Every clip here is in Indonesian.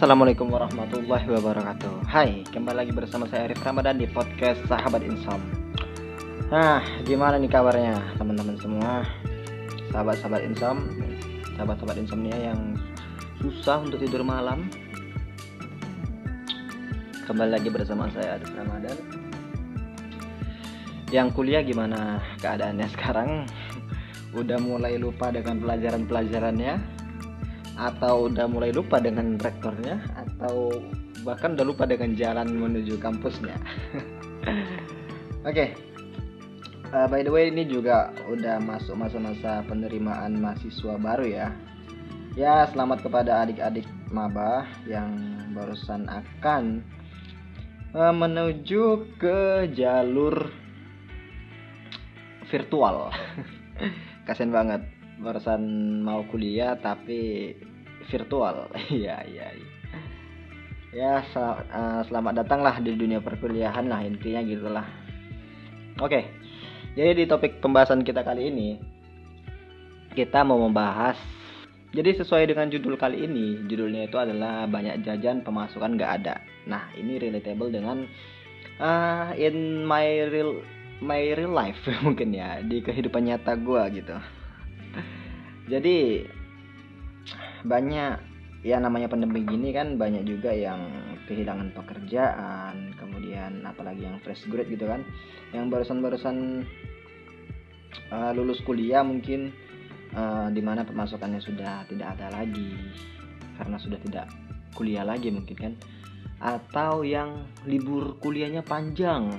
Assalamualaikum warahmatullahi wabarakatuh. Hai, kembali lagi bersama saya Arif Ramadan di podcast Sahabat Insom. Nah, gimana nih kabarnya teman-teman semua? Sahabat-sahabat Insom Sahabat-sahabat Insomnia yang susah untuk tidur malam. Kembali lagi bersama saya Arif Ramadan. Yang kuliah gimana keadaannya sekarang? Udah mulai lupa dengan pelajaran-pelajarannya atau udah mulai lupa dengan rektornya atau bahkan udah lupa dengan jalan menuju kampusnya. Oke. Okay. uh, by the way ini juga udah masuk masa-masa penerimaan mahasiswa baru ya. Ya selamat kepada adik-adik maba yang barusan akan uh, menuju ke jalur virtual. Kasian banget barusan mau kuliah tapi virtual. Iya iya iya. Ya sel uh, selamat datanglah di dunia perkuliahan lah intinya gitulah. Oke jadi di topik pembahasan kita kali ini kita mau membahas jadi sesuai dengan judul kali ini judulnya itu adalah banyak jajan pemasukan gak ada. Nah ini relatable dengan uh, in my real my real life mungkin ya di kehidupan nyata gue gitu jadi banyak ya namanya pandemi gini kan banyak juga yang kehilangan pekerjaan kemudian apalagi yang fresh grade gitu kan. Yang barusan-barusan uh, lulus kuliah mungkin uh, di mana pemasukannya sudah tidak ada lagi karena sudah tidak kuliah lagi mungkin kan. Atau yang libur kuliahnya panjang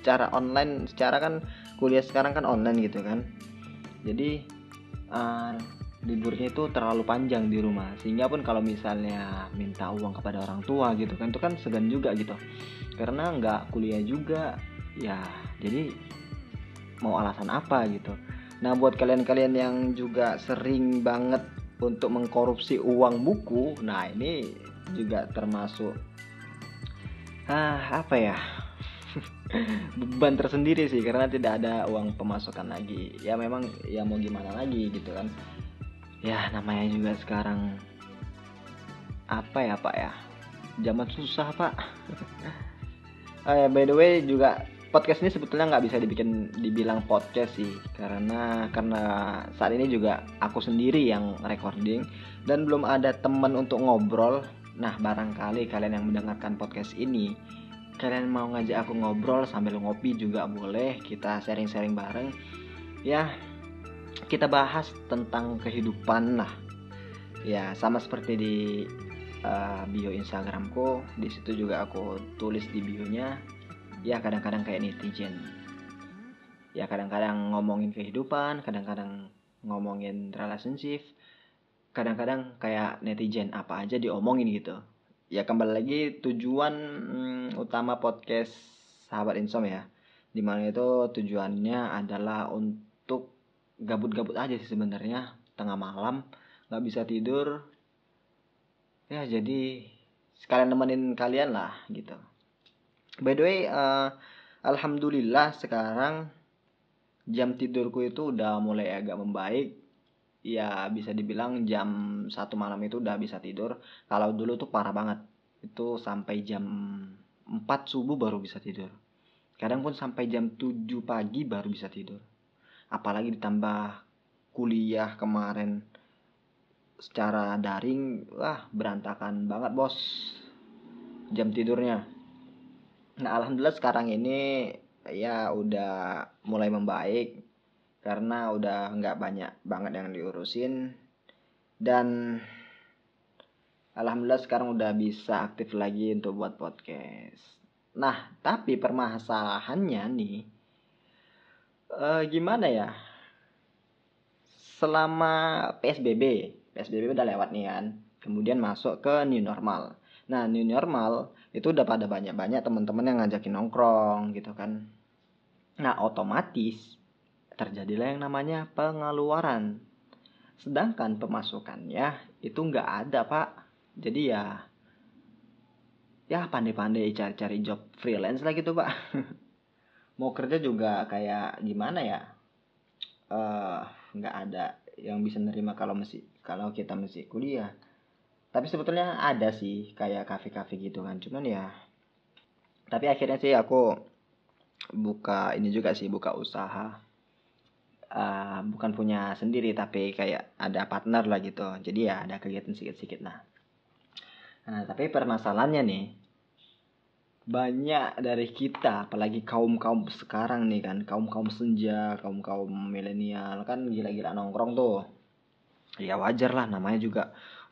secara online secara kan kuliah sekarang kan online gitu kan. Jadi uh, liburnya itu terlalu panjang di rumah. Sehingga pun kalau misalnya minta uang kepada orang tua gitu kan itu kan segan juga gitu. Karena nggak kuliah juga ya jadi mau alasan apa gitu. Nah buat kalian-kalian yang juga sering banget untuk mengkorupsi uang buku nah ini juga termasuk ah apa ya beban tersendiri sih karena tidak ada uang pemasukan lagi. Ya memang ya mau gimana lagi gitu kan. Ya namanya juga sekarang apa ya pak ya? Zaman susah pak. Oh ya by the way juga podcast ini sebetulnya nggak bisa dibikin dibilang podcast sih. Karena karena saat ini juga aku sendiri yang recording dan belum ada teman untuk ngobrol. Nah barangkali kalian yang mendengarkan podcast ini kalian mau ngajak aku ngobrol sambil ngopi juga boleh kita sharing-sharing bareng. Ya kita bahas tentang kehidupan lah. Ya sama seperti di uh, bio Instagramku di situ juga aku tulis di bionya. Ya kadang-kadang kayak netizen. Ya kadang-kadang ngomongin kehidupan kadang-kadang ngomongin relationship kadang-kadang kayak netizen apa aja diomongin gitu ya kembali lagi tujuan hmm, utama podcast sahabat insom ya. Di mana itu tujuannya adalah untuk gabut-gabut aja sih sebenarnya. Tengah malam nggak bisa tidur. Ya jadi sekalian nemenin kalian lah gitu. By the way uh, alhamdulillah sekarang jam tidurku itu udah mulai agak membaik ya bisa dibilang jam satu malam itu udah bisa tidur. Kalau dulu tuh parah banget. Itu sampai jam 4 subuh baru bisa tidur. Kadang pun sampai jam 7 pagi baru bisa tidur. Apalagi ditambah kuliah kemarin. Secara daring wah berantakan banget bos. Jam tidurnya. Nah alhamdulillah sekarang ini ya udah mulai membaik karena udah nggak banyak banget yang diurusin. Dan alhamdulillah sekarang udah bisa aktif lagi untuk buat podcast. Nah tapi permasalahannya nih uh, gimana ya? Selama PSBB PSBB udah lewat nih kan kemudian masuk ke new normal. Nah new normal itu udah pada banyak-banyak teman-teman yang ngajakin nongkrong gitu kan. Nah otomatis terjadilah yang namanya pengeluaran. Sedangkan pemasukannya itu nggak ada pak. Jadi ya ya pandai-pandai cari-cari job freelance lah gitu pak. Mau kerja juga kayak gimana ya? Uh, nggak ada yang bisa nerima kalau masih kalau kita masih kuliah. Tapi sebetulnya ada sih kayak kafe-kafe gitu kan. Cuman ya tapi akhirnya sih aku buka ini juga sih buka usaha uh, bukan punya sendiri tapi kayak ada partner lah gitu. Jadi ya ada kegiatan sedikit-sedikit nah. Nah tapi permasalahannya nih banyak dari kita apalagi kaum kaum sekarang nih kan kaum kaum senja kaum kaum milenial kan gila-gila nongkrong tuh. Ya wajar lah namanya juga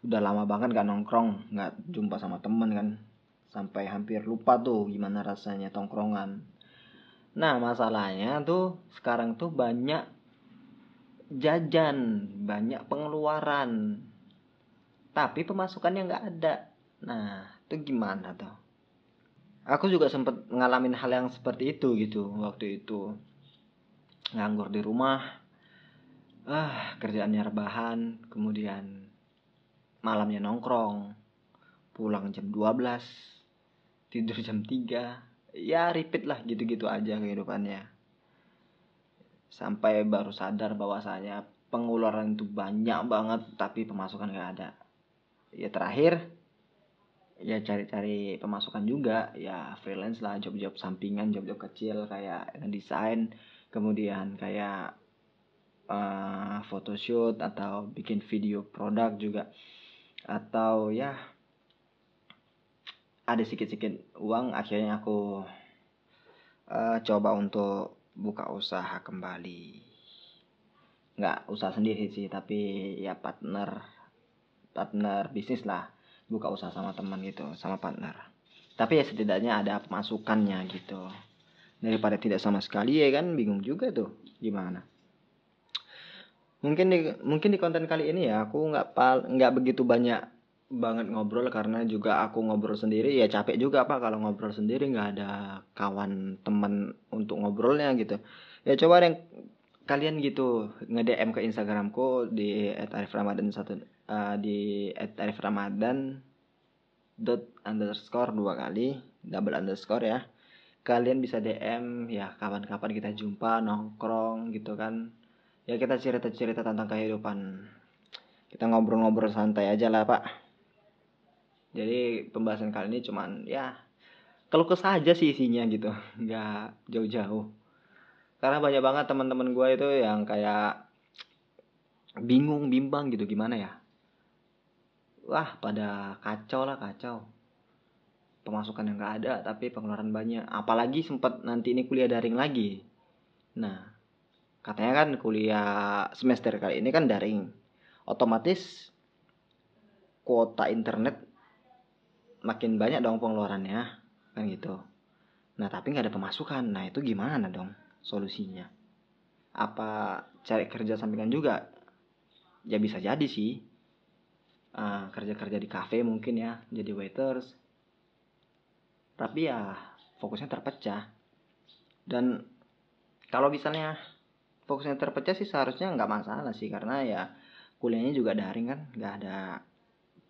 udah lama banget gak nongkrong nggak jumpa sama temen kan. Sampai hampir lupa tuh gimana rasanya tongkrongan. Nah masalahnya tuh sekarang tuh banyak jajan banyak pengeluaran. Tapi pemasukannya nggak ada. Nah itu gimana tuh aku juga sempat ngalamin hal yang seperti itu gitu waktu itu. Nganggur di rumah ah kerjaannya rebahan kemudian malamnya nongkrong pulang jam 12 tidur jam 3 ya repeat lah gitu-gitu aja kehidupannya sampai baru sadar bahwasanya pengeluaran itu banyak banget tapi pemasukan nggak ada. Ya terakhir ya cari-cari pemasukan juga. Ya freelance lah job-job sampingan job-job kecil kayak ngedesain kemudian kayak uh, photoshoot atau bikin video produk juga. Atau ya ada sedikit-sedikit uang akhirnya aku uh, coba untuk buka usaha kembali. Nggak usaha sendiri sih tapi ya partner partner bisnis lah. Buka usaha sama teman gitu sama partner. Tapi ya setidaknya ada pemasukannya gitu. Daripada tidak sama sekali ya kan? Bingung juga tuh gimana? Mungkin di mungkin di konten kali ini ya aku nggak pal nggak begitu banyak banget ngobrol karena juga aku ngobrol sendiri. Ya capek juga pak kalau ngobrol sendiri. Nggak ada kawan teman untuk ngobrolnya gitu. Ya coba yang kalian gitu nge DM ke Instagramku di @ariframadan satu uh, di @ariframadan dot underscore dua kali double underscore ya. Kalian bisa DM ya kapan-kapan kita jumpa nongkrong gitu kan. Ya kita cerita-cerita tentang kehidupan. Kita ngobrol-ngobrol santai aja lah pak jadi pembahasan kali ini cuman ya kalau kesah aja sih isinya gitu. Nggak jauh-jauh. Karena banyak banget teman-teman gue itu yang kayak bingung bimbang gitu gimana ya? Wah pada kacau lah kacau. Pemasukan yang gak ada tapi pengeluaran banyak. Apalagi sempat nanti ini kuliah daring lagi. Nah katanya kan kuliah semester kali ini kan daring. Otomatis kuota internet makin banyak dong pengeluarannya kan gitu. Nah tapi nggak ada pemasukan. Nah itu gimana dong solusinya? Apa cari kerja sampingan juga? Ya bisa jadi sih. Uh, kerja-kerja di cafe mungkin ya jadi waiters. Tapi ya fokusnya terpecah. Dan kalau misalnya fokusnya terpecah sih seharusnya nggak masalah sih karena ya kuliahnya juga daring kan nggak ada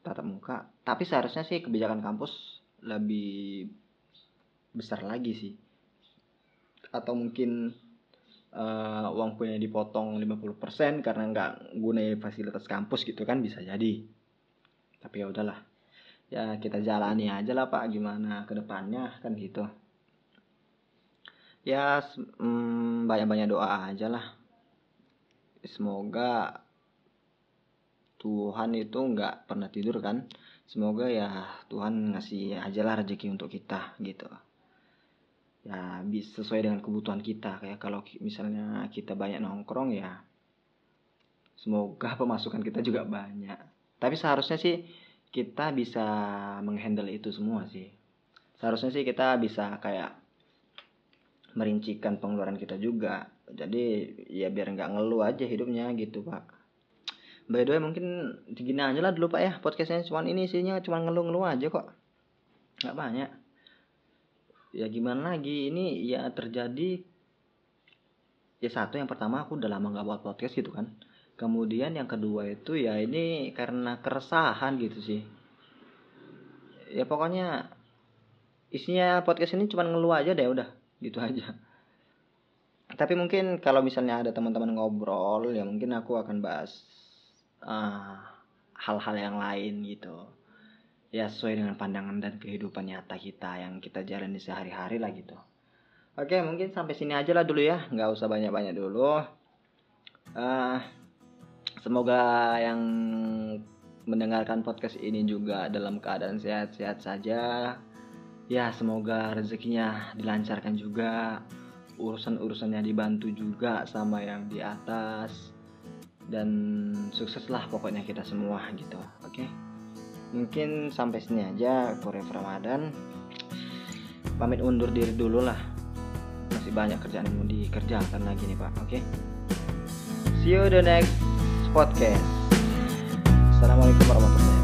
tatap muka. Tapi seharusnya sih kebijakan kampus lebih besar lagi sih. Atau mungkin uh, uang punya dipotong 50% karena nggak gunain fasilitas kampus gitu kan bisa jadi. Tapi ya udahlah. Ya kita jalani aja lah pak. Gimana ke depannya kan gitu. Ya mm, banyak-banyak doa aja lah. Semoga Tuhan itu nggak pernah tidur kan? Semoga ya Tuhan ngasih aja lah rezeki untuk kita gitu. Ya bisa sesuai dengan kebutuhan kita. Kayak kalau misalnya kita banyak nongkrong ya semoga pemasukan kita juga banyak. Tapi seharusnya sih kita bisa menghandle itu semua sih. Seharusnya sih kita bisa kayak merincikan pengeluaran kita juga. Jadi ya biar nggak ngeluh aja hidupnya gitu pak by the way mungkin gini aja lah dulu pak ya. Podcastnya cuman ini isinya cuma ngeluh-ngeluh aja kok. Nggak banyak. Ya gimana lagi? Ini ya terjadi ya satu yang pertama aku udah lama nggak buat podcast gitu kan. Kemudian yang kedua itu ya ini karena keresahan gitu sih. Ya pokoknya isinya podcast ini cuma ngeluh aja deh udah. Gitu aja. Tapi mungkin kalau misalnya ada teman-teman ngobrol ya mungkin aku akan bahas ah, hal-hal yang lain gitu. Ya sesuai dengan pandangan dan kehidupan nyata kita yang kita jalani sehari-hari lah gitu. Oke mungkin sampai sini aja lah dulu ya. Nggak usah banyak-banyak dulu. Uh, semoga yang mendengarkan podcast ini juga dalam keadaan sehat-sehat saja. Ya semoga rezekinya dilancarkan juga. Urusan-urusannya dibantu juga sama yang di atas dan sukseslah pokoknya kita semua gitu oke okay? mungkin sampai sini aja Korea Ramadan pamit undur diri dulu lah masih banyak kerjaan yang mau dikerjakan lagi nih pak oke okay? see you the next podcast assalamualaikum warahmatullahi